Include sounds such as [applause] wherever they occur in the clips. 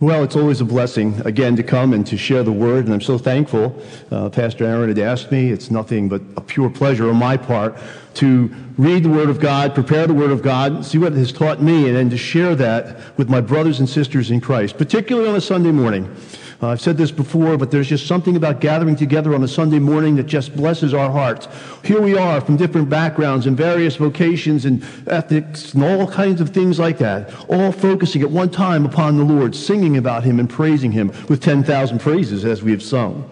Well, it's always a blessing, again, to come and to share the word, and I'm so thankful. Uh, Pastor Aaron had asked me. It's nothing but a pure pleasure on my part to read the word of God, prepare the word of God, see what it has taught me, and then to share that with my brothers and sisters in Christ, particularly on a Sunday morning. Uh, I've said this before, but there's just something about gathering together on a Sunday morning that just blesses our hearts. Here we are from different backgrounds and various vocations and ethics and all kinds of things like that, all focusing at one time upon the Lord, singing about Him and praising Him with 10,000 praises as we have sung.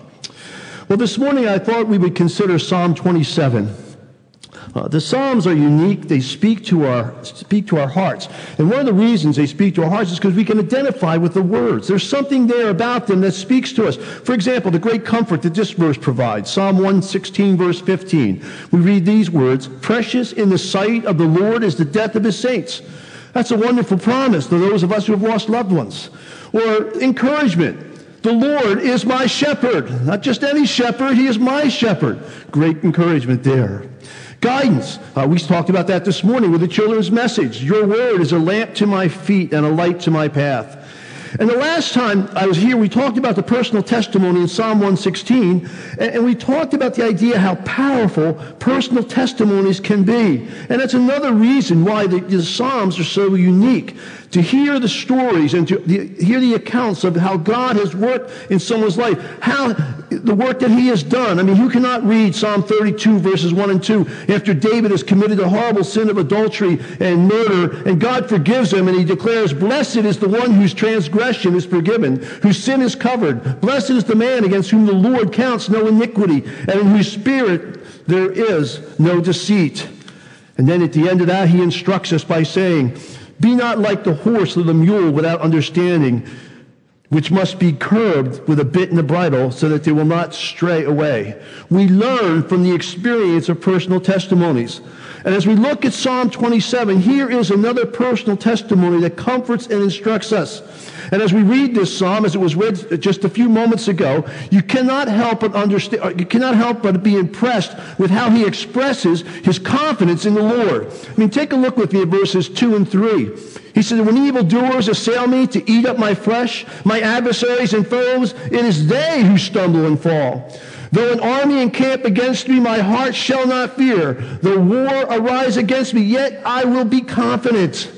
Well, this morning I thought we would consider Psalm 27. Uh, the Psalms are unique. They speak to our speak to our hearts, and one of the reasons they speak to our hearts is because we can identify with the words. There's something there about them that speaks to us. For example, the great comfort that this verse provides, Psalm 116, verse 15. We read these words: "Precious in the sight of the Lord is the death of His saints." That's a wonderful promise to those of us who have lost loved ones. Or encouragement. The Lord is my shepherd. Not just any shepherd, He is my shepherd. Great encouragement there. Guidance. Uh, we talked about that this morning with the children's message. Your word is a lamp to my feet and a light to my path. And the last time I was here, we talked about the personal testimony in Psalm 116, and, we talked about the idea how powerful personal testimonies can be. And that's another reason why the, the Psalms are so unique to hear the stories and to hear the accounts of how God has worked in someone's life, how the work that he has done. I mean, who cannot read Psalm 32 verses 1 and 2 after David has committed the horrible sin of adultery and murder and God forgives him and he declares, blessed is the one whose transgression is forgiven, whose sin is covered. Blessed is the man against whom the Lord counts no iniquity and in whose spirit there is no deceit. And then at the end of that, he instructs us by saying, be not like the horse or the mule without understanding, which must be curbed with a bit and a bridle so that they will not stray away. We learn from the experience of personal testimonies. And as we look at Psalm 27, here is another personal testimony that comforts and instructs us. And as we read this psalm, as it was read just a few moments ago, you cannot help but understand, uh, you cannot help but be impressed with how he expresses his confidence in the Lord. I mean, take a look with me at verses 2 and 3. He said, When evildoers assail me to eat up my flesh, my adversaries and foes, it is they who stumble and fall. Though an army encamp against me, my heart shall not fear. Though war arise against me, yet I will be confident.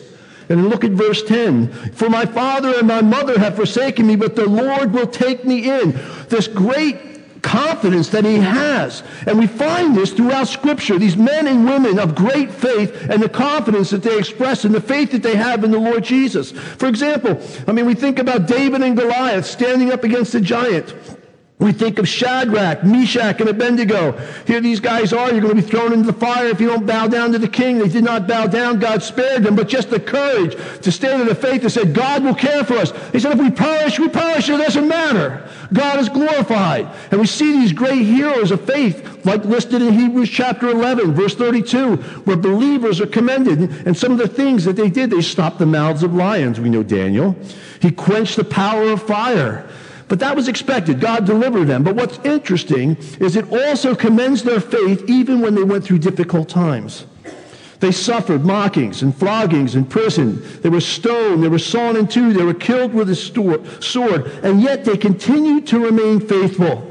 And look at verse 10. For my father and my mother have forsaken me, but the Lord will take me in. This great confidence that he has. And we find this throughout Scripture. These men and women of great faith and the confidence that they express and the faith that they have in the Lord Jesus. For example, I mean, we think about David and Goliath standing up against a giant. We think of Shadrach, Meshach, and Abednego. Here these guys are. You're going to be thrown into the fire if you don't bow down to the king. They did not bow down. God spared them. But just the courage to stand in the faith that said, God will care for us. He said, if we perish, we perish. It doesn't matter. God is glorified. And we see these great heroes of faith, like listed in Hebrews chapter 11, verse 32, where believers are commended. And some of the things that they did, they stopped the mouths of lions. We know Daniel. He quenched the power of fire. But that was expected. God delivered them. But what's interesting is it also commends their faith even when they went through difficult times. They suffered mockings and floggings in prison. They were stoned. They were sawn in two. They were killed with a sword. And yet they continued to remain faithful.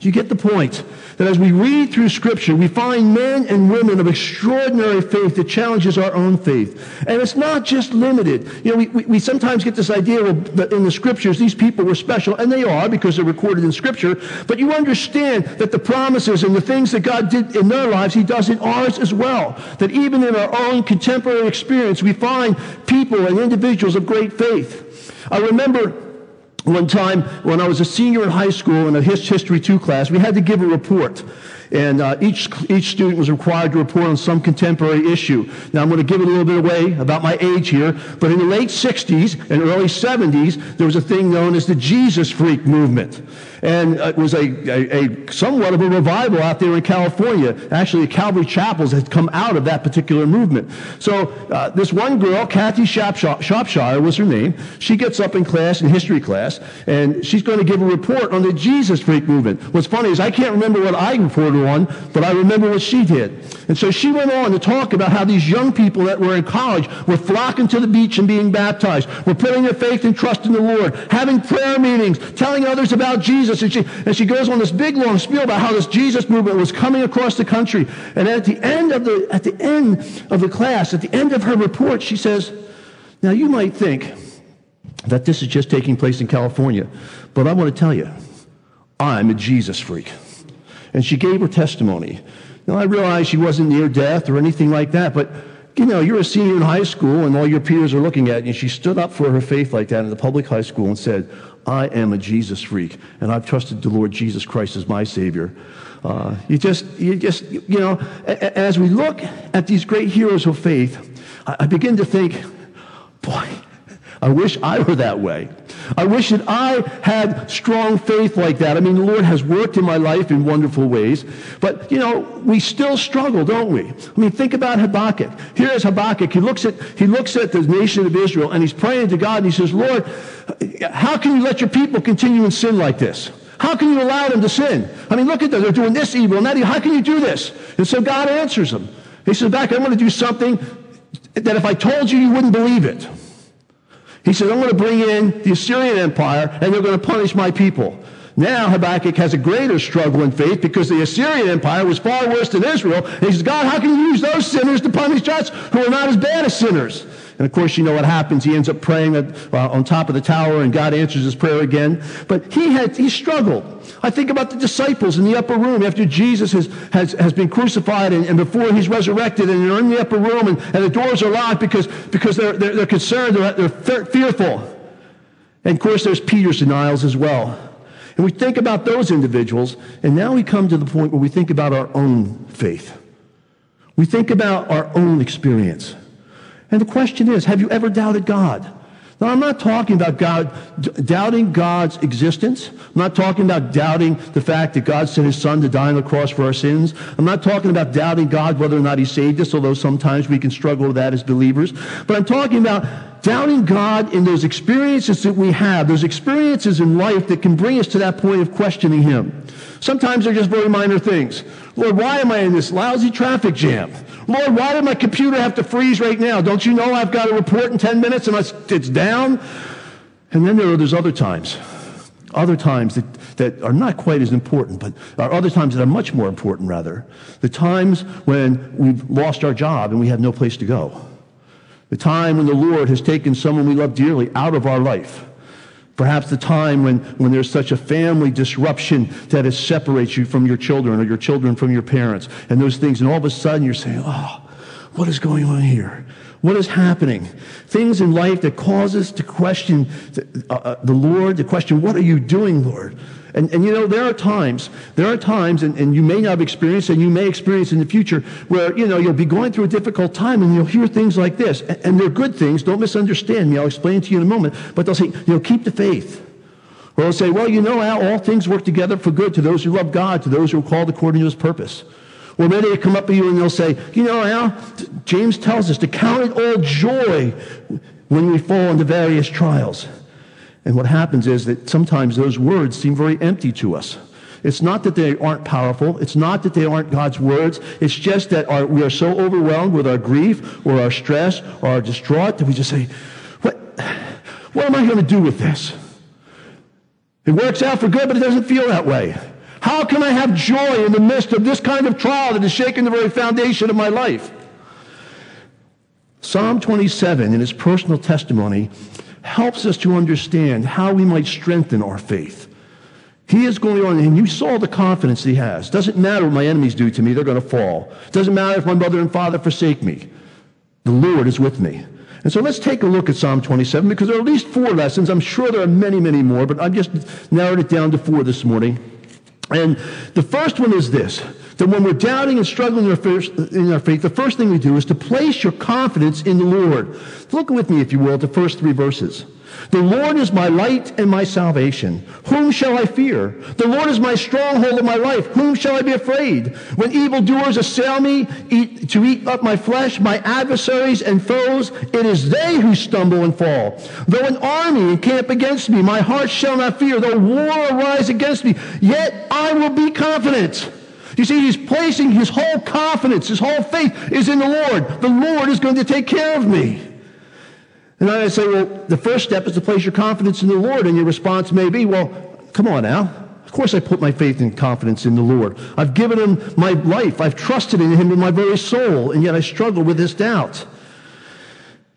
You get the point? That as we read through Scripture, we find men and women of extraordinary faith that challenges our own faith. And it's not just limited. You know, we, we, we sometimes get this idea that in the Scriptures these people were special, and they are because they're recorded in Scripture. But you understand that the promises and the things that God did in their lives, He does in ours as well. That even in our own contemporary experience, we find people and individuals of great faith. I remember one time when I was a senior in high school in a History 2 class, we had to give a report. And uh, each, each student was required to report on some contemporary issue. Now, I'm going to give it a little bit away about my age here, but in the late 60s and early 70s, there was a thing known as the Jesus Freak movement. And it was a, a, a somewhat of a revival out there in California. Actually, the Calvary Chapels had come out of that particular movement. So uh, this one girl, Kathy Shropshire was her name, she gets up in class, in history class, and she's going to give a report on the Jesus Freak movement. What's funny is I can't remember what I reported but I remember what she did. And so she went on to talk about how these young people that were in college were flocking to the beach and being baptized, were putting their faith and trust in the Lord, having prayer meetings, telling others about Jesus. And she, and she goes on this big long spiel about how this Jesus movement was coming across the country. And at the end of the, at the end of the class, at the end of her report, she says, now you might think that this is just taking place in California, but I want to tell you, I'm a Jesus freak. And she gave her testimony. Now, I realize she wasn't near death or anything like that, but you know, you're a senior in high school and all your peers are looking at you. And she stood up for her faith like that in the public high school and said, I am a Jesus freak, and I've trusted the Lord Jesus Christ as my Savior. Uh, you just, you just, you know, as we look at these great heroes of faith, I begin to think, boy, I wish I were that way. I wish that I had strong faith like that. I mean, the Lord has worked in my life in wonderful ways, but you know, we still struggle, don't we? I mean, think about Habakkuk. Here's Habakkuk. He looks at he looks at the nation of Israel and he's praying to God and he says, "Lord, how can you let your people continue in sin like this?" How can you allow them to sin? I mean, look at them. They're doing this evil and that evil. How can you do this? And so God answers them. He says, back, I'm going to do something that if I told you, you wouldn't believe it. He says, I'm going to bring in the Assyrian Empire and they're going to punish my people. Now Habakkuk has a greater struggle in faith because the Assyrian Empire was far worse than Israel. And he says, God, how can you use those sinners to punish us who are not as bad as sinners? And of course, you know what happens. He ends up praying at, uh, on top of the tower, and God answers his prayer again. But he had he struggled. I think about the disciples in the upper room after Jesus has, has, has been crucified and, and before he's resurrected, and they're in the upper room, and, and the doors are locked because, because they're, they're, they're concerned, they're, they're fearful. And of course, there's Peter's denials as well. And we think about those individuals, and now we come to the point where we think about our own faith. We think about our own experience. And the question is, have you ever doubted God? Now, I'm not talking about God, doubting God's existence. I'm not talking about doubting the fact that God sent his son to die on the cross for our sins. I'm not talking about doubting God whether or not he saved us, although sometimes we can struggle with that as believers. But I'm talking about doubting God in those experiences that we have, those experiences in life that can bring us to that point of questioning him. Sometimes they're just very minor things. Lord, why am I in this lousy traffic jam? Lord, why did my computer have to freeze right now? Don't you know I've got a report in 10 minutes and it's down? And then there are those other times, other times that, that are not quite as important, but are other times that are much more important, rather. The times when we've lost our job and we have no place to go. The time when the Lord has taken someone we love dearly out of our life. Perhaps the time when, when there's such a family disruption that it separates you from your children or your children from your parents and those things. And all of a sudden you're saying, oh, what is going on here? What is happening? Things in life that cause us to question the, uh, uh, the Lord, to question, what are you doing, Lord? And, and you know, there are times, there are times, and, and you may not have experienced, and you may experience in the future, where, you know, you'll be going through a difficult time and you'll hear things like this. And, and they're good things. Don't misunderstand me. I'll explain to you in a moment. But they'll say, you know, keep the faith. Or they'll say, well, you know how all things work together for good to those who love God, to those who are called according to his purpose. Or maybe they come up to you and they'll say, you know, Al, James tells us to count it all joy when we fall into various trials. And what happens is that sometimes those words seem very empty to us. It's not that they aren't powerful. It's not that they aren't God's words. It's just that our, we are so overwhelmed with our grief or our stress or our distraught that we just say, what, what am I going to do with this? It works out for good, but it doesn't feel that way. How can I have joy in the midst of this kind of trial that is shaking the very foundation of my life? Psalm 27, in his personal testimony, helps us to understand how we might strengthen our faith. He is going on, and you saw the confidence he has. Doesn't matter what my enemies do to me, they're going to fall. Doesn't matter if my mother and father forsake me. The Lord is with me. And so let's take a look at Psalm 27 because there are at least four lessons. I'm sure there are many, many more, but I've just narrowed it down to four this morning. And the first one is this that when we're doubting and struggling in our, faith, the first thing we do is to place your confidence in the Lord. Look with me, if you will, at the first three verses. The Lord is my light and my salvation. Whom shall I fear? The Lord is my stronghold of my life. Whom shall I be afraid? When evildoers assail me eat, to eat up my flesh, my adversaries and foes, it is they who stumble and fall. Though an army encamp against me, my heart shall not fear. Though war arise against me, yet I will be confident. You see, he's placing his whole confidence, his whole faith is in the Lord. The Lord is going to take care of me. And I say, well, the first step is to place your confidence in the Lord. And your response may be, well, come on now. Of course, I put my faith and confidence in the Lord. I've given him my life. I've trusted in him with my very soul. And yet I struggle with this doubt.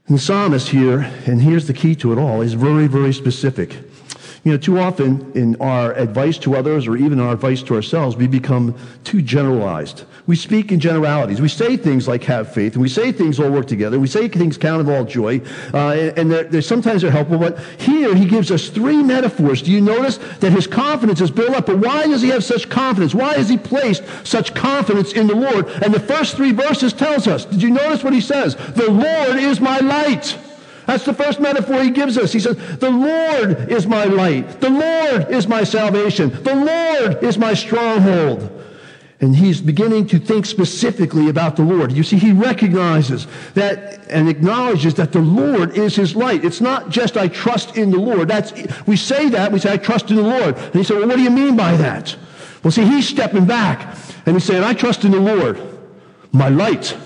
And the psalmist here, and here's the key to it all, is very, very specific. You know, too often in our advice to others or even our advice to ourselves, we become too generalized. We speak in generalities. We say things like have faith, and we say things all work together. We say things count of all joy, uh, and they're, they're, sometimes they're helpful. But here he gives us three metaphors. Do you notice that his confidence is built up? But why does he have such confidence? Why has he placed such confidence in the Lord? And the first three verses tells us. Did you notice what he says? The Lord is my light. That's the first metaphor he gives us. He says, The Lord is my light. The Lord is my salvation. The Lord is my stronghold. And he's beginning to think specifically about the Lord. You see, he recognizes that and acknowledges that the Lord is his light. It's not just I trust in the Lord. That's, we say that, we say I trust in the Lord. And he said, Well, what do you mean by that? Well, see, he's stepping back and he's saying, I trust in the Lord, my light.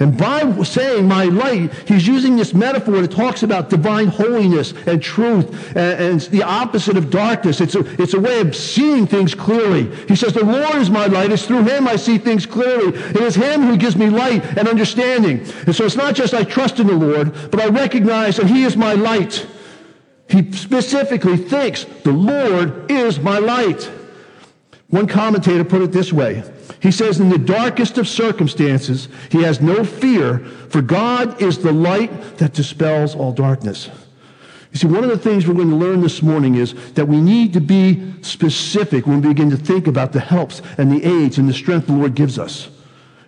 And by saying my light, he's using this metaphor that talks about divine holiness and truth, and, and, the opposite of darkness. It's a, it's a way of seeing things clearly. He says, The Lord is my light. It's through him I see things clearly. It is him who gives me light and understanding. And so it's not just I trust in the Lord, but I recognize that he is my light. He specifically thinks the Lord is my light. One commentator put it this way he says, in the darkest of circumstances, he has no fear, for God is the light that dispels all darkness. You see, one of the things we're going to learn this morning is that we need to be specific when we begin to think about the helps and the aids and the strength the Lord gives us.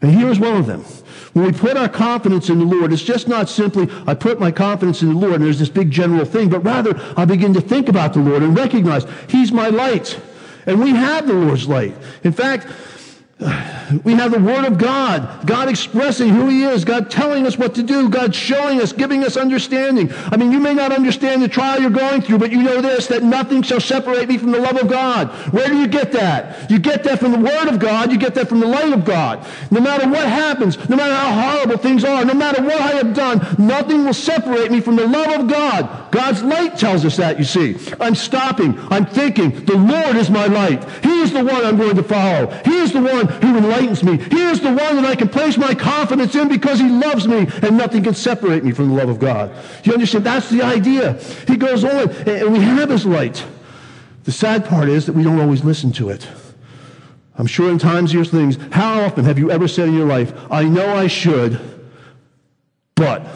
And here's one of them. When we put our confidence in the Lord, it's just not simply, I put my confidence in the Lord and there's this big general thing, but rather I begin to think about the Lord and recognize He's my light. And we have the Lord's light. In fact, [sighs] we have the Word of God, God expressing who He is, God telling us what to do, God showing us, giving us understanding. I mean, you may not understand the trial you're going through, but you know this, that nothing shall separate me from the love of God. Where do you get that? You get that from the Word of God, you get that from the light of God. No matter what happens, no matter how horrible things are, no matter what I have done, nothing will separate me from the love of God. God's light tells us that, you see. I'm stopping, I'm thinking, the Lord is my light. He is the one I'm going to follow. He is the one who enlightens me. He is the one that I can place my confidence in because he loves me and nothing can separate me from the love of God. You understand? That's the idea. He goes on and we have his light. The sad part is that we don't always listen to it. I'm sure in times here's things. How often have you ever said in your life, I know I should, but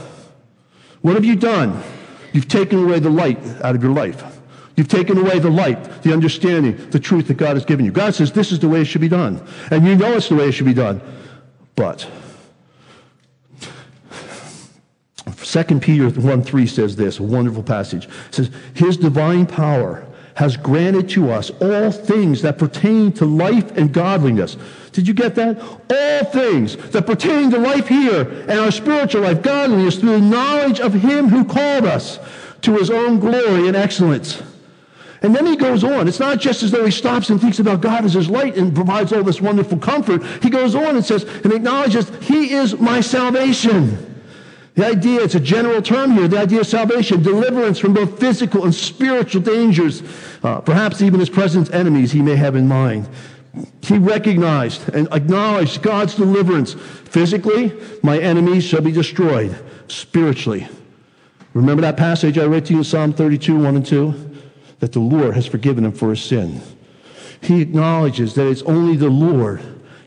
what have you done? You've taken away the light out of your life. You've taken away the light, the understanding, the truth that God has given you. God says this is the way it should be done. And you know it's the way it should be done. But 2 Peter 1 3 says this, a wonderful passage. It says, His divine power has granted to us all things that pertain to life and godliness. Did you get that? All things that pertain to life here and our spiritual life, godliness, through the knowledge of Him who called us to His own glory and excellence. And then he goes on. It's not just as though he stops and thinks about God as his light and provides all this wonderful comfort. He goes on and says, and acknowledges, He is my salvation. The idea, it's a general term here, the idea of salvation, deliverance from both physical and spiritual dangers, uh, perhaps even his present enemies he may have in mind. He recognized and acknowledged God's deliverance. Physically, my enemies shall be destroyed. Spiritually. Remember that passage I read to you in Psalm 32, 1 and 2? that the Lord has forgiven him for his sin. He acknowledges that it's only the Lord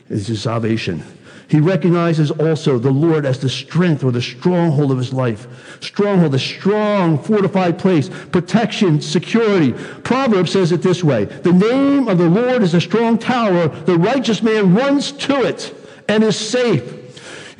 is his salvation. He recognizes also the Lord as the strength or the stronghold of his life. Stronghold, a strong, fortified place, protection, security. Proverbs says it this way The name of the Lord is a strong tower. The righteous man runs to it and is safe.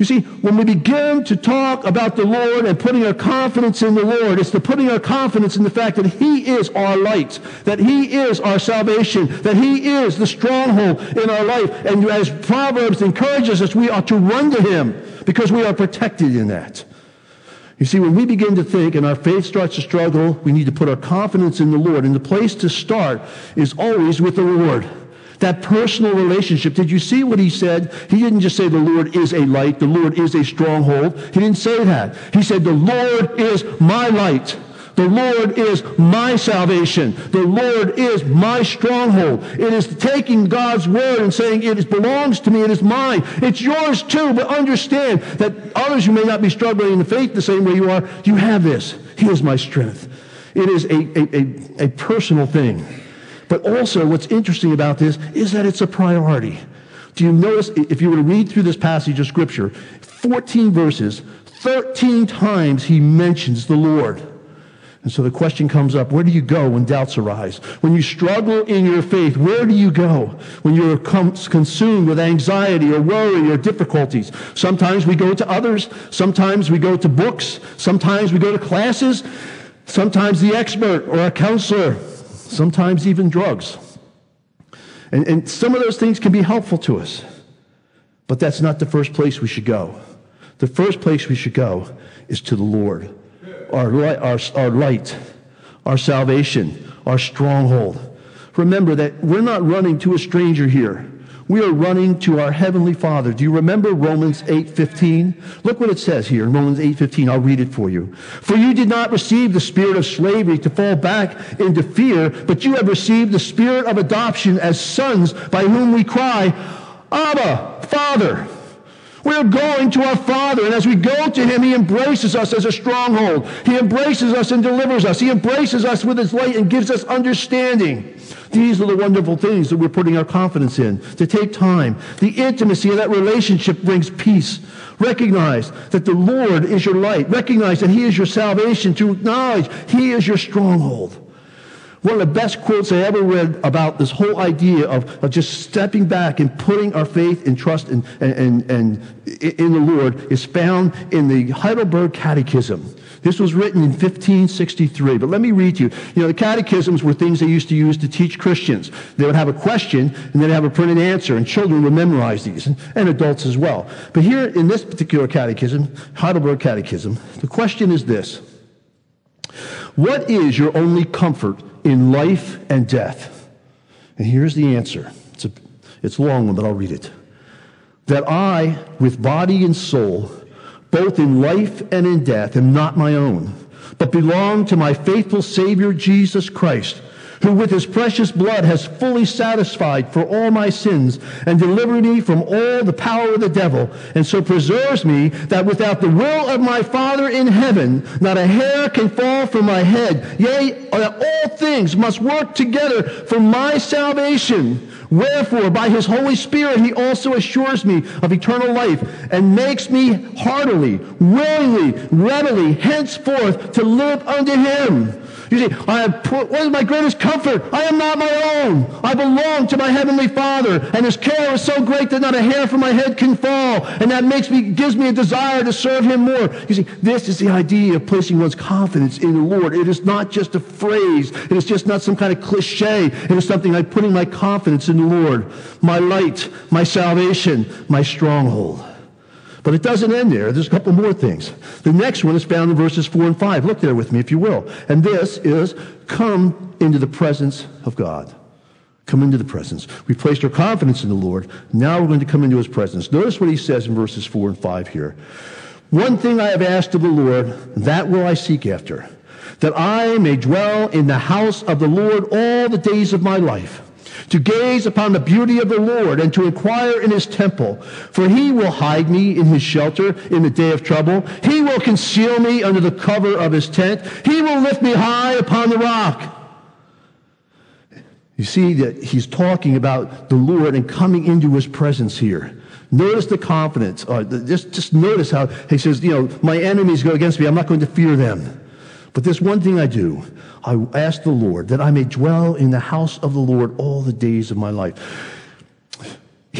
You see, when we begin to talk about the Lord and putting our confidence in the Lord, it's the putting our confidence in the fact that He is our light, that He is our salvation, that He is the stronghold in our life. And as Proverbs encourages us, we ought to run to Him because we are protected in that. You see, when we begin to think and our faith starts to struggle, we need to put our confidence in the Lord. And the place to start is always with the Lord. That personal relationship. Did you see what he said? He didn't just say the Lord is a light, the Lord is a stronghold. He didn't say that. He said the Lord is my light. The Lord is my salvation. The Lord is my stronghold. It is taking God's word and saying it belongs to me. It is mine. It's yours too. But understand that others who may not be struggling in the faith the same way you are, you have this. He is my strength. It is a, a, a, a personal thing. But also, what's interesting about this is that it's a priority. Do you notice, if you were to read through this passage of Scripture, 14 verses, 13 times he mentions the Lord. And so the question comes up, where do you go when doubts arise? When you struggle in your faith, where do you go? When you're consumed with anxiety or worry or difficulties. Sometimes we go to others. Sometimes we go to books. Sometimes we go to classes. Sometimes the expert or a counselor. Sometimes even drugs. And, and some of those things can be helpful to us. But that's not the first place we should go. The first place we should go is to the Lord our light, our, our light, our salvation, our stronghold. Remember that we're not running to a stranger here. We are running to our heavenly Father. Do you remember Romans 8:15? Look what it says here in Romans 8:15. I'll read it for you. For you did not receive the spirit of slavery to fall back into fear, but you have received the spirit of adoption as sons by whom we cry, Abba, Father. We're going to our Father, and as we go to Him, He embraces us as a stronghold. He embraces us and delivers us. He embraces us with His light and gives us understanding. These are the wonderful things that we're putting our confidence in. To take time. The intimacy of that relationship brings peace. Recognize that the Lord is your light. Recognize that He is your salvation. To acknowledge He is your stronghold. One of the best quotes I ever read about this whole idea of, of just stepping back and putting our faith and trust in, and, and, and in the Lord is found in the Heidelberg Catechism. This was written in 1563. But let me read to you. You know, the catechisms were things they used to use to teach Christians. They would have a question and they'd have a printed answer, and children would memorize these, and, and adults as well. But here in this particular catechism, Heidelberg Catechism, the question is this What is your only comfort in life and death? And here's the answer. It's, a, it's long one, but I'll read it. That I, with body and soul, both in life and in death, am not my own, but belong to my faithful Savior Jesus Christ who with his precious blood has fully satisfied for all my sins and delivered me from all the power of the devil, and so preserves me that without the will of my Father in heaven, not a hair can fall from my head. Yea, all things must work together for my salvation. Wherefore, by his Holy Spirit, he also assures me of eternal life and makes me heartily, willingly, readily, henceforth to live unto him you see, I have put, what is my greatest comfort? I am not my own. I belong to my heavenly Father, and His care is so great that not a hair from my head can fall, and that makes me, gives me a desire to serve Him more. You see, this is the idea of placing one's confidence in the Lord. It is not just a phrase. It is just not some kind of cliche. It is something like putting my confidence in the Lord, my light, my salvation, my stronghold. But it doesn't end there. There's a couple more things. The next one is found in verses 4 and 5. Look there with me, if you will. And this is come into the presence of God. Come into the presence. We placed our confidence in the Lord. Now we're going to come into his presence. Notice what he says in verses 4 and 5 here. One thing I have asked of the Lord, that will I seek after, that I may dwell in the house of the Lord all the days of my life to gaze upon the beauty of the Lord and to inquire in his temple. For he will hide me in his shelter in the day of trouble. He will conceal me under the cover of his tent. He will lift me high upon the rock. You see that he's talking about the Lord and coming into his presence here. Notice the confidence. Uh, just, just notice how he says, you know, my enemies go against me. I'm not going to fear them. But there's one thing I do. I ask the Lord that I may dwell in the house of the Lord all the days of my life.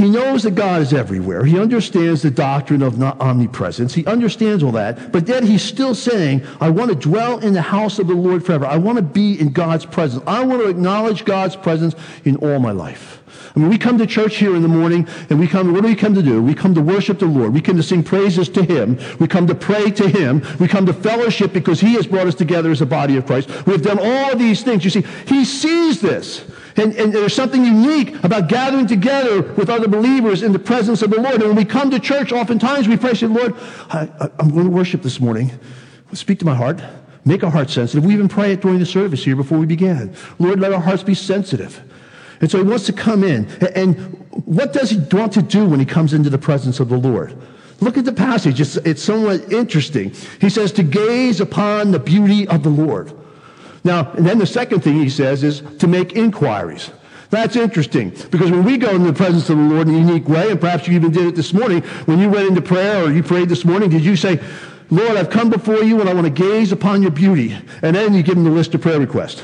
He knows that God is everywhere. He understands the doctrine of omnipresence. He understands all that. But yet he's still saying, I want to dwell in the house of the Lord forever. I want to be in God's presence. I want to acknowledge God's presence in all my life. I mean, we come to church here in the morning and we come, what do we come to do? We come to worship the Lord. We come to sing praises to Him. We come to pray to Him. We come to fellowship because He has brought us together as a body of Christ. We've done all these things. You see, He sees this. And, and, there's something unique about gathering together with other believers in the presence of the Lord. And when we come to church, oftentimes we pray, say, Lord, I, am going to worship this morning. Speak to my heart. Make our hearts sensitive. We even pray it during the service here before we began. Lord, let our hearts be sensitive. And so he wants to come in. And what does he want to do when he comes into the presence of the Lord? Look at the passage. It's, it's somewhat interesting. He says to gaze upon the beauty of the Lord. Now, and then the second thing he says is to make inquiries. That's interesting because when we go in the presence of the Lord in a unique way, and perhaps you even did it this morning, when you went into prayer or you prayed this morning, did you say, Lord, I've come before you and I want to gaze upon your beauty? And then you give him the list of prayer requests.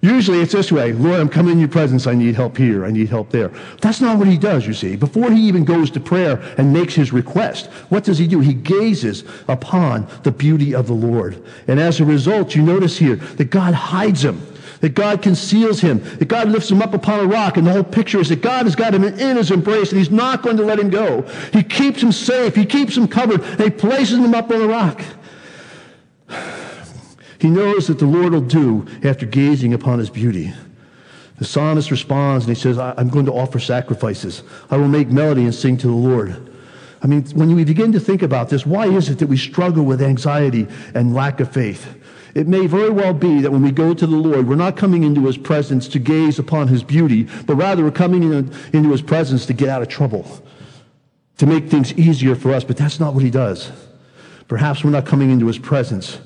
Usually it's this way Lord, I'm coming in your presence. I need help here. I need help there. That's not what he does, you see. Before he even goes to prayer and makes his request, what does he do? He gazes upon the beauty of the Lord. And as a result, you notice here that God hides him. That God conceals him, that God lifts him up upon a rock, and the whole picture is that God has got him in his embrace, and he's not going to let him go. He keeps him safe, he keeps him covered, and he places him up on a rock. He knows that the Lord will do after gazing upon his beauty. The psalmist responds and he says, I'm going to offer sacrifices. I will make melody and sing to the Lord. I mean, when we begin to think about this, why is it that we struggle with anxiety and lack of faith? It may very well be that when we go to the Lord, we're not coming into his presence to gaze upon his beauty, but rather we're coming in, into his presence to get out of trouble, to make things easier for us. But that's not what he does. Perhaps we're not coming into his presence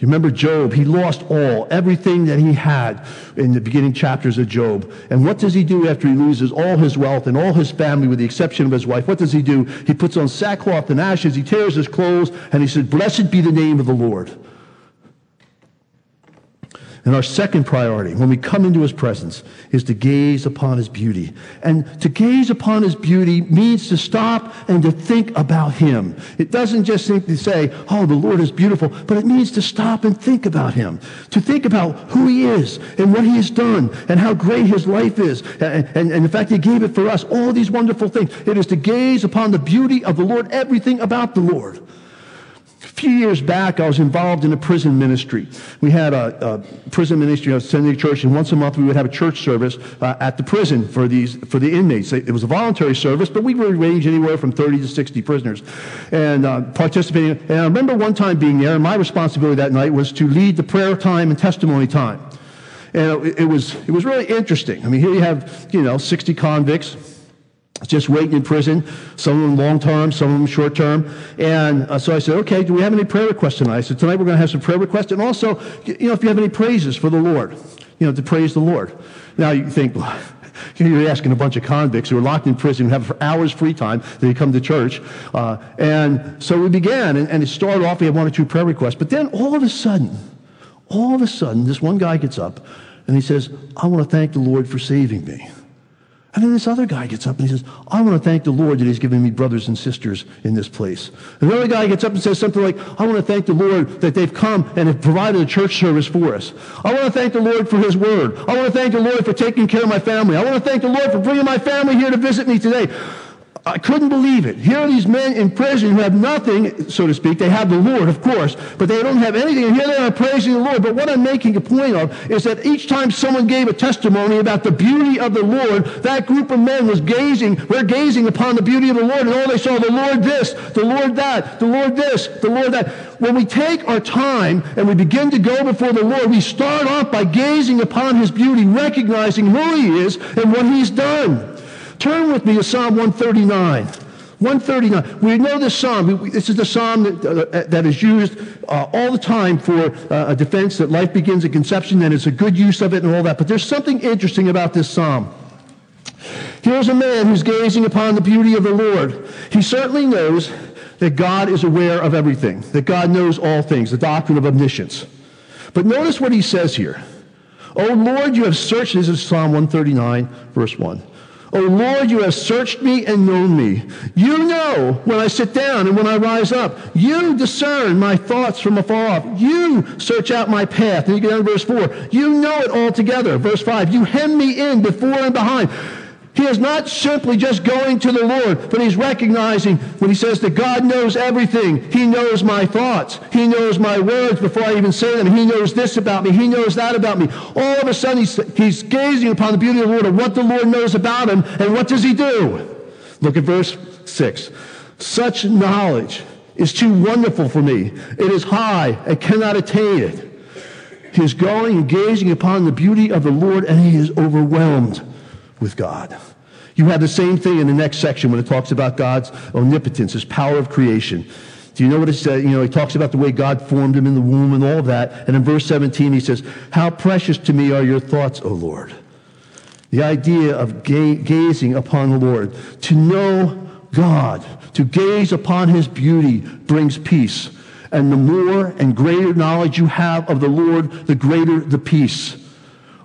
you remember Job? He lost all, everything that he had in the beginning chapters of Job. And what does he do after he loses all his wealth and all his family, with the exception of his wife? What does he do? He puts on sackcloth and ashes, he tears his clothes, and he says, Blessed be the name of the Lord. And our second priority, when we come into his presence, is to gaze upon his beauty. And to gaze upon his beauty means to stop and to think about him. It doesn't just simply say, oh, the Lord is beautiful, but it means to stop and think about him. To think about who he is and what he has done and how great his life is. And, and, and fact he gave it for us, all these wonderful things. It is to gaze upon the beauty of the Lord, everything about the Lord few years back, I was involved in a prison ministry. We had a, a prison ministry at Sunday Church, and once a month we would have a church service uh, at the prison for these for the inmates. It was a voluntary service, but we would range anywhere from 30 to 60 prisoners, and uh, participating. And I remember one time being there, and my responsibility that night was to lead the prayer time and testimony time. And it, it was it was really interesting. I mean, here you have you know 60 convicts just waiting in prison, some of them long term, some of them short term. And uh, so I said, okay, do we have any prayer requests tonight? Said, tonight we're going to have some prayer requests. And also, you know, if you have any praises for the Lord, you know, to praise the Lord. Now you think, [laughs] you're asking a bunch of convicts who are locked in prison who have hours free time they come to church. Uh, and so we began, and, and it started off, we had one or two prayer requests. But then all of a sudden, all of a sudden, this one guy gets up and he says, I want to thank the Lord for saving me. And then this other guy gets up and he says, I want to thank the Lord that he's given me brothers and sisters in this place. And another guy gets up and says something like, I want to thank the Lord that they've come and have provided a church service for us. I want to thank the Lord for his word. I want to thank the Lord for taking care of my family. I want to thank the Lord for bringing my family here to visit me today. I couldn't believe it. Here are these men in prison who have nothing, so to speak. They have the Lord, of course, but they don't have anything. And here they are praising the Lord. But what I'm making a point of is that each time someone gave a testimony about the beauty of the Lord, that group of men was gazing, we're gazing upon the beauty of the Lord, and all they saw, the Lord this, the Lord that, the Lord this, the Lord that. When we take our time and we begin to go before the Lord, we start off by gazing upon his beauty, recognizing who he is and what he's done. Turn with me to Psalm 139. 139. We know this psalm. This is the psalm that, uh, that is used uh, all the time for uh, a defense that life begins at conception, and it's a good use of it and all that. But there's something interesting about this psalm. Here's a man who's gazing upon the beauty of the Lord. He certainly knows that God is aware of everything, that God knows all things, the doctrine of omniscience. But notice what he says here. Oh Lord, you have searched, this is Psalm 139, verse 1. O Lord, you have searched me and known me. You know when I sit down and when I rise up. You discern my thoughts from afar off. You search out my path. And you get down to verse 4. You know it altogether. Verse 5. You hem me in before and behind. He is not simply just going to the Lord, but he's recognizing when he says that God knows everything. He knows my thoughts. He knows my words before I even say them. He knows this about me. He knows that about me. All of a sudden, he's, he's gazing upon the beauty of the Lord and what the Lord knows about him. And what does he do? Look at verse 6. Such knowledge is too wonderful for me. It is high. I cannot attain it. He is going and gazing upon the beauty of the Lord, and he is overwhelmed with God. You have the same thing in the next section when it talks about God's omnipotence, his power of creation. Do you know what it says? You know, he talks about the way God formed him in the womb and all of that. And in verse 17, he says, How precious to me are your thoughts, O Lord. The idea of ga- gazing upon the Lord, to know God, to gaze upon his beauty brings peace. And the more and greater knowledge you have of the Lord, the greater the peace.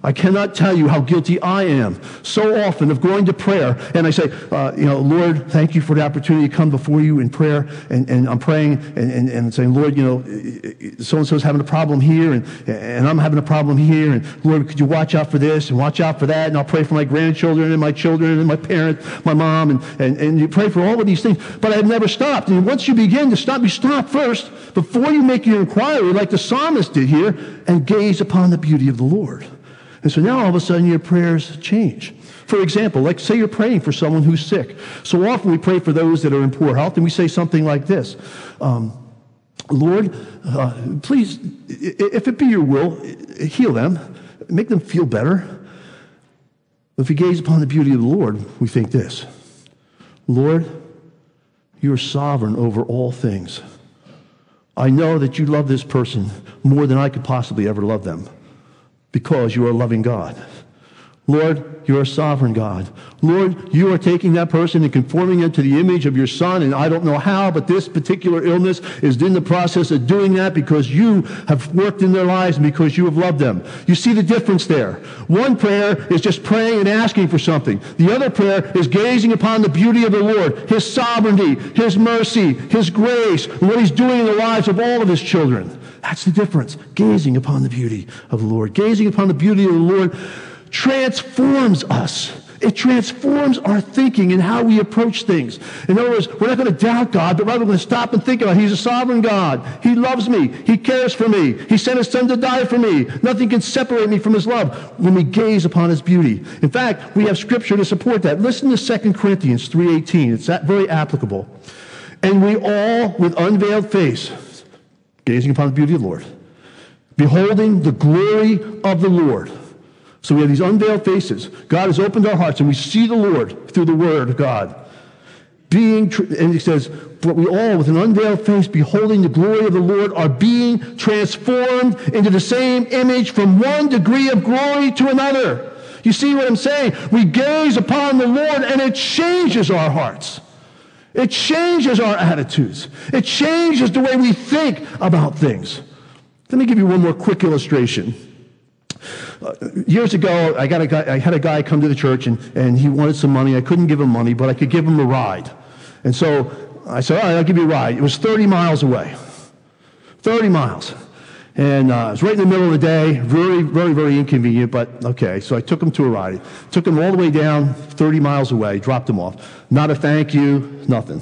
I cannot tell you how guilty I am so often of going to prayer and I say, uh, you know, Lord, thank you for the opportunity to come before you in prayer. And, and I'm praying and, and, and saying, Lord, you know, so and so is having a problem here and, and I'm having a problem here. And Lord, could you watch out for this and watch out for that? And I'll pray for my grandchildren and my children and my parents, my mom, and, and, and you pray for all of these things. But I've never stopped. And once you begin to stop, you stop first before you make your inquiry, like the psalmist did here, and gaze upon the beauty of the Lord. And so now all of a sudden your prayers change. For example, like say you're praying for someone who's sick. So often we pray for those that are in poor health, and we say something like this um, Lord, uh, please, if it be your will, heal them, make them feel better. If we gaze upon the beauty of the Lord, we think this Lord, you are sovereign over all things. I know that you love this person more than I could possibly ever love them because you are loving God. Lord, you're a sovereign God. Lord, you are taking that person and conforming it to the image of your son, and I don't know how, but this particular illness is in the process of doing that because you have worked in their lives and because you have loved them. You see the difference there. One prayer is just praying and asking for something. The other prayer is gazing upon the beauty of the Lord, His sovereignty, His mercy, His grace, and what He's doing in the lives of all of His children. That's the difference. Gazing upon the beauty of the Lord. Gazing upon the beauty of the Lord transforms us. It transforms our thinking and how we approach things. In other words, we're not going to doubt God, but rather we're going to stop and think about it. He's a sovereign God. He loves me. He cares for me. He sent his son to die for me. Nothing can separate me from his love when we gaze upon his beauty. In fact, we have scripture to support that. Listen to 2 Corinthians 3.18. It's that very applicable. And we all, with unveiled face, gazing upon the beauty of the Lord, beholding the glory of the Lord. So we have these unveiled faces. God has opened our hearts and we see the Lord through the word of God. Being, and he says, but we all, with an unveiled face, beholding the glory of the Lord, are being transformed into the same image from one degree of glory to another. You see what I'm saying? We gaze upon the Lord and it changes our hearts. It changes our attitudes. It changes the way we think about things. Let me give you one more quick illustration. Uh, years ago, I, got a guy, I had a guy come to the church and, and he wanted some money. I couldn't give him money, but I could give him a ride. And so I said, all right, I'll give you a ride. It was 30 miles away. 30 miles. And uh, it was right in the middle of the day, very, very, very inconvenient, but okay. So I took him to a ride. Took him all the way down 30 miles away, dropped him off. Not a thank you, nothing.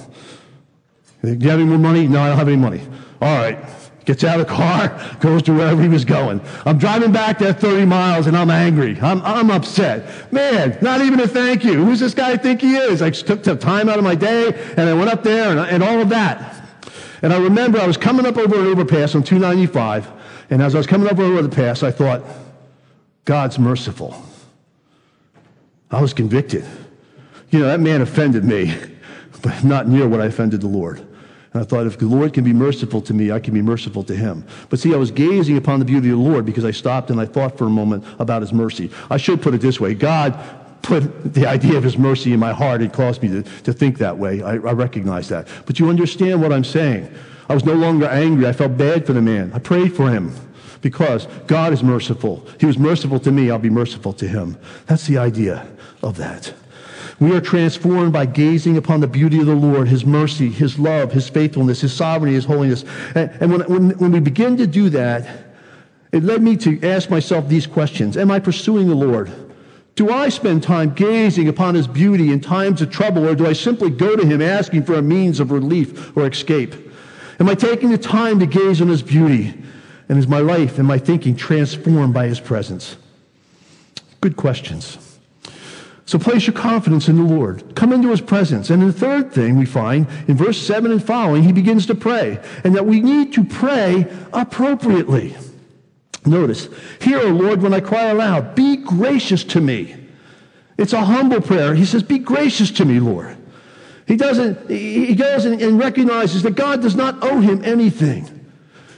Do you have any more money? No, I don't have any money. All right. Gets out of the car, [laughs] goes to wherever he was going. I'm driving back that 30 miles and I'm angry. I'm, I'm upset. Man, not even a thank you. Who's this guy I think he is? I took the time out of my day and I went up there and, and all of that. And I remember I was coming up over an overpass on 295 and as I was coming over the pass, I thought, God's merciful. I was convicted. You know, that man offended me, [laughs] but not near what I offended the Lord. And I thought, if the Lord can be merciful to me, I can be merciful to him. But see, I was gazing upon the beauty of the Lord because I stopped and I thought for a moment about his mercy. I should put it this way God put the idea of his mercy in my heart. It caused me to, to think that way. I, I recognize that. But you understand what I'm saying. I was no longer angry. I felt bad for the man. I prayed for him because God is merciful. He was merciful to me. I'll be merciful to him. That's the idea of that. We are transformed by gazing upon the beauty of the Lord, His mercy, His love, His faithfulness, His sovereignty, His holiness. And, and when, when, when we begin to do that, it led me to ask myself these questions Am I pursuing the Lord? Do I spend time gazing upon His beauty in times of trouble, or do I simply go to Him asking for a means of relief or escape? Am I taking the time to gaze on His beauty? And is my life and my thinking transformed by His presence? Good questions. So place your confidence in the Lord. Come into his presence. And the third thing we find in verse 7 and following, he begins to pray. And that we need to pray appropriately. Notice, hear, O Lord, when I cry aloud, be gracious to me. It's a humble prayer. He says, Be gracious to me, Lord. He doesn't, he goes and recognizes that God does not owe him anything.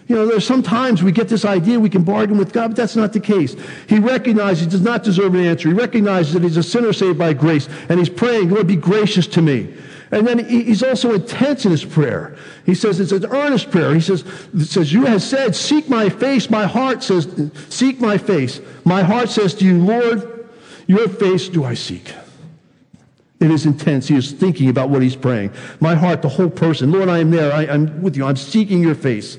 You know, there's sometimes we get this idea we can bargain with God, but that's not the case. He recognizes he does not deserve an answer. He recognizes that he's a sinner saved by grace, and he's praying, Lord, be gracious to me. And then he's also intense in his prayer. He says it's an earnest prayer. He says, says, You have said, Seek my face. My heart says, Seek my face. My heart says to you, Lord, your face do I seek. It is intense. He is thinking about what he's praying. My heart, the whole person, Lord, I am there. I, I'm with you. I'm seeking your face.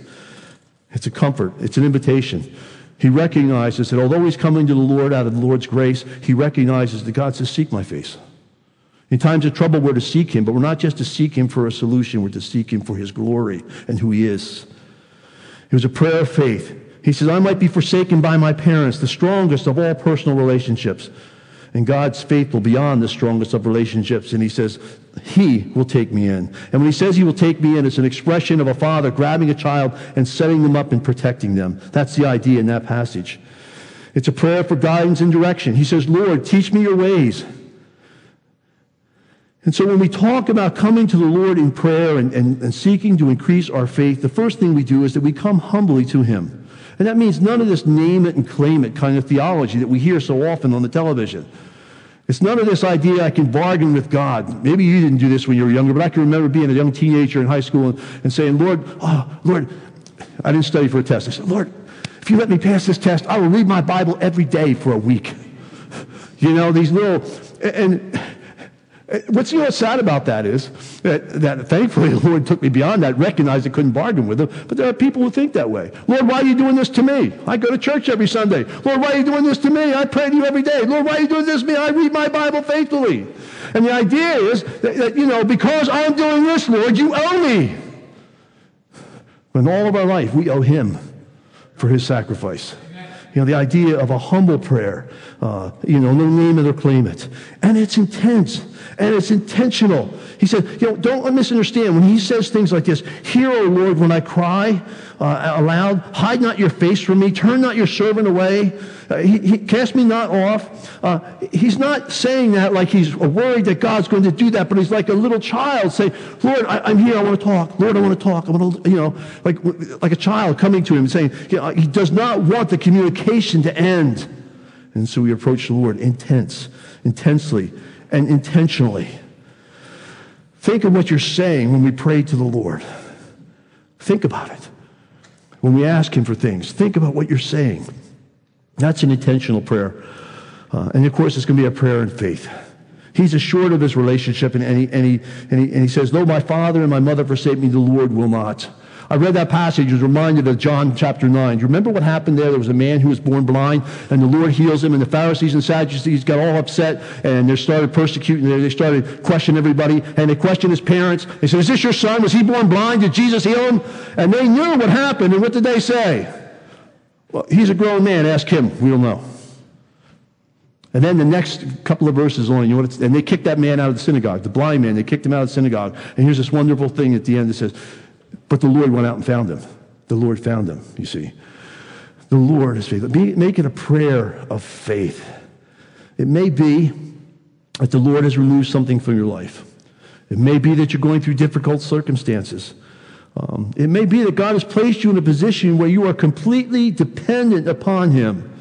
It's a comfort, it's an invitation. He recognizes that although he's coming to the Lord out of the Lord's grace, he recognizes that God says, Seek my face. In times of trouble, we're to seek him, but we're not just to seek him for a solution, we're to seek him for his glory and who he is. It was a prayer of faith. He says, I might be forsaken by my parents, the strongest of all personal relationships. And God's faithful beyond the strongest of relationships. And he says, He will take me in. And when he says he will take me in, it's an expression of a father grabbing a child and setting them up and protecting them. That's the idea in that passage. It's a prayer for guidance and direction. He says, Lord, teach me your ways. And so when we talk about coming to the Lord in prayer and, and, and seeking to increase our faith, the first thing we do is that we come humbly to Him. And that means none of this name it and claim it kind of theology that we hear so often on the television. It's none of this idea I can bargain with God. Maybe you didn't do this when you were younger, but I can remember being a young teenager in high school and, and saying, Lord, oh, Lord, I didn't study for a test. I said, Lord, if you let me pass this test, I will read my Bible every day for a week. [laughs] You know, these little, and What's you know, sad about that is that, that thankfully [laughs] the Lord took me beyond that, recognized I couldn't bargain with him. But there are people who think that way. Lord, why are you doing this to me? I go to church every Sunday. Lord, why are you doing this to me? I pray to you every day. Lord, why are you doing this to me? I read my Bible faithfully. And the idea is that, that you know, because I'm doing this, Lord, you owe me. When all of our life, we owe him for his sacrifice. You know, the idea of a humble prayer, uh, you know, no name it or claim it. And it's intense and it's intentional. He said, you know, don't misunderstand. When he says things like this, Hear, O Lord, when I cry uh, aloud, hide not your face from me, turn not your servant away, uh, he, he, cast me not off. Uh, he's not saying that like he's worried that God's going to do that, but he's like a little child saying, Lord, I, am here, I want to talk. Lord, I want to talk. I want to, you know, like, like a child coming to him and saying, you know, he does not want the communication to end. And so we approach the Lord intense, intensely and intentionally. Think of what you're saying when we pray to the Lord. Think about it. When we ask Him for things, think about what you're saying. That's an intentional prayer. Uh, and of course, it's going to be a prayer in faith. He's assured of his relationship, and, and, he, and, he, and, he, and he says, Though my father and my mother forsake me, the Lord will not. I read that passage, was reminded of John chapter 9. Do you remember what happened there? There was a man who was born blind, and the Lord heals him, and the Pharisees and Sadducees got all upset, and they started persecuting, they started questioning everybody, and they questioned his parents. They said, Is this your son? Was he born blind? Did Jesus heal him? And they knew what happened, and what did they say? Well, he's a grown man. Ask him. We don't know. And then the next couple of verses on, you know and they kicked that man out of the synagogue, the blind man. They kicked him out of the synagogue. And here's this wonderful thing at the end that says, but the Lord went out and found him. The Lord found him, you see. The Lord is faithful. Make it a prayer of faith. It may be that the Lord has removed something from your life. It may be that you're going through difficult circumstances. Um, it may be that God has placed you in a position where you are completely dependent upon Him.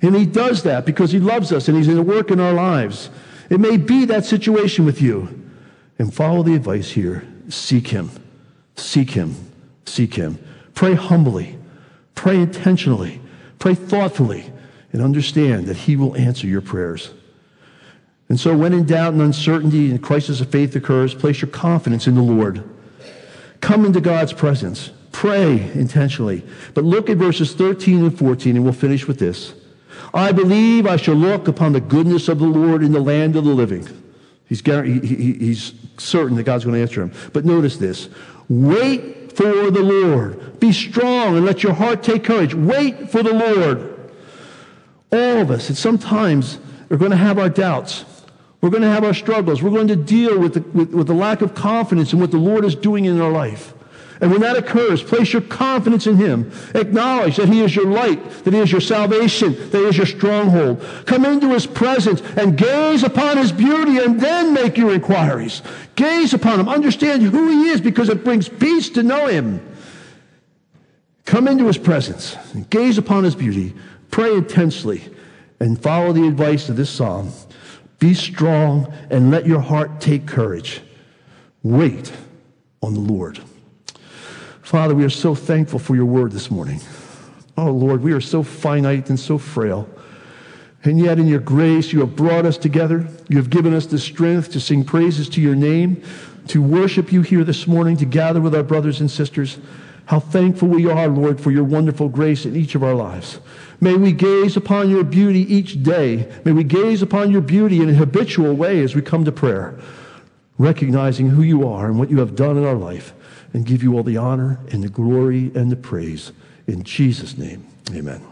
And He does that because He loves us and He's in the work in our lives. It may be that situation with you. And follow the advice here seek Him. Seek Him. Seek Him. Pray humbly. Pray intentionally. Pray thoughtfully. And understand that He will answer your prayers. And so, when in doubt and uncertainty and crisis of faith occurs, place your confidence in the Lord. Come into God's presence. Pray intentionally. But look at verses 13 and 14, and we'll finish with this. I believe I shall look upon the goodness of the Lord in the land of the living. He's, he's certain that God's going to answer him. But notice this wait for the Lord. Be strong and let your heart take courage. Wait for the Lord. All of us, and sometimes, are going to have our doubts. We're going to have our struggles. We're going to deal with the, with, with the lack of confidence in what the Lord is doing in our life. And when that occurs, place your confidence in Him. Acknowledge that He is your light, that He is your salvation, that He is your stronghold. Come into His presence and gaze upon His beauty and then make your inquiries. Gaze upon Him. Understand who He is because it brings peace to know Him. Come into His presence and gaze upon His beauty. Pray intensely and follow the advice of this psalm. Be strong and let your heart take courage. Wait on the Lord. Father, we are so thankful for your word this morning. Oh, Lord, we are so finite and so frail. And yet, in your grace, you have brought us together. You have given us the strength to sing praises to your name, to worship you here this morning, to gather with our brothers and sisters. How thankful we are, Lord, for your wonderful grace in each of our lives. May we gaze upon your beauty each day. May we gaze upon your beauty in a habitual way as we come to prayer, recognizing who you are and what you have done in our life and give you all the honor and the glory and the praise. In Jesus' name, amen.